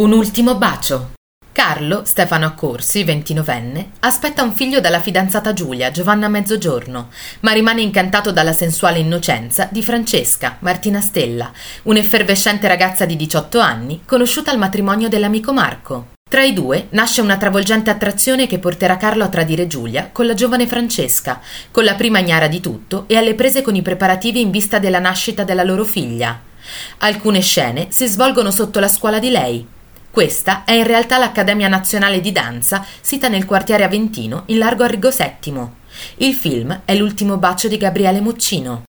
Un ultimo bacio. Carlo, Stefano Accorsi, ventinovenne, aspetta un figlio dalla fidanzata Giulia, Giovanna Mezzogiorno, ma rimane incantato dalla sensuale innocenza di Francesca, Martina Stella, un'effervescente ragazza di 18 anni, conosciuta al matrimonio dell'amico Marco. Tra i due nasce una travolgente attrazione che porterà Carlo a tradire Giulia con la giovane Francesca, con la prima ignara di tutto e alle prese con i preparativi in vista della nascita della loro figlia. Alcune scene si svolgono sotto la scuola di lei, questa è in realtà l'Accademia Nazionale di Danza, sita nel quartiere Aventino, in largo Arrigo VII. Il film è L'ultimo bacio di Gabriele Muccino.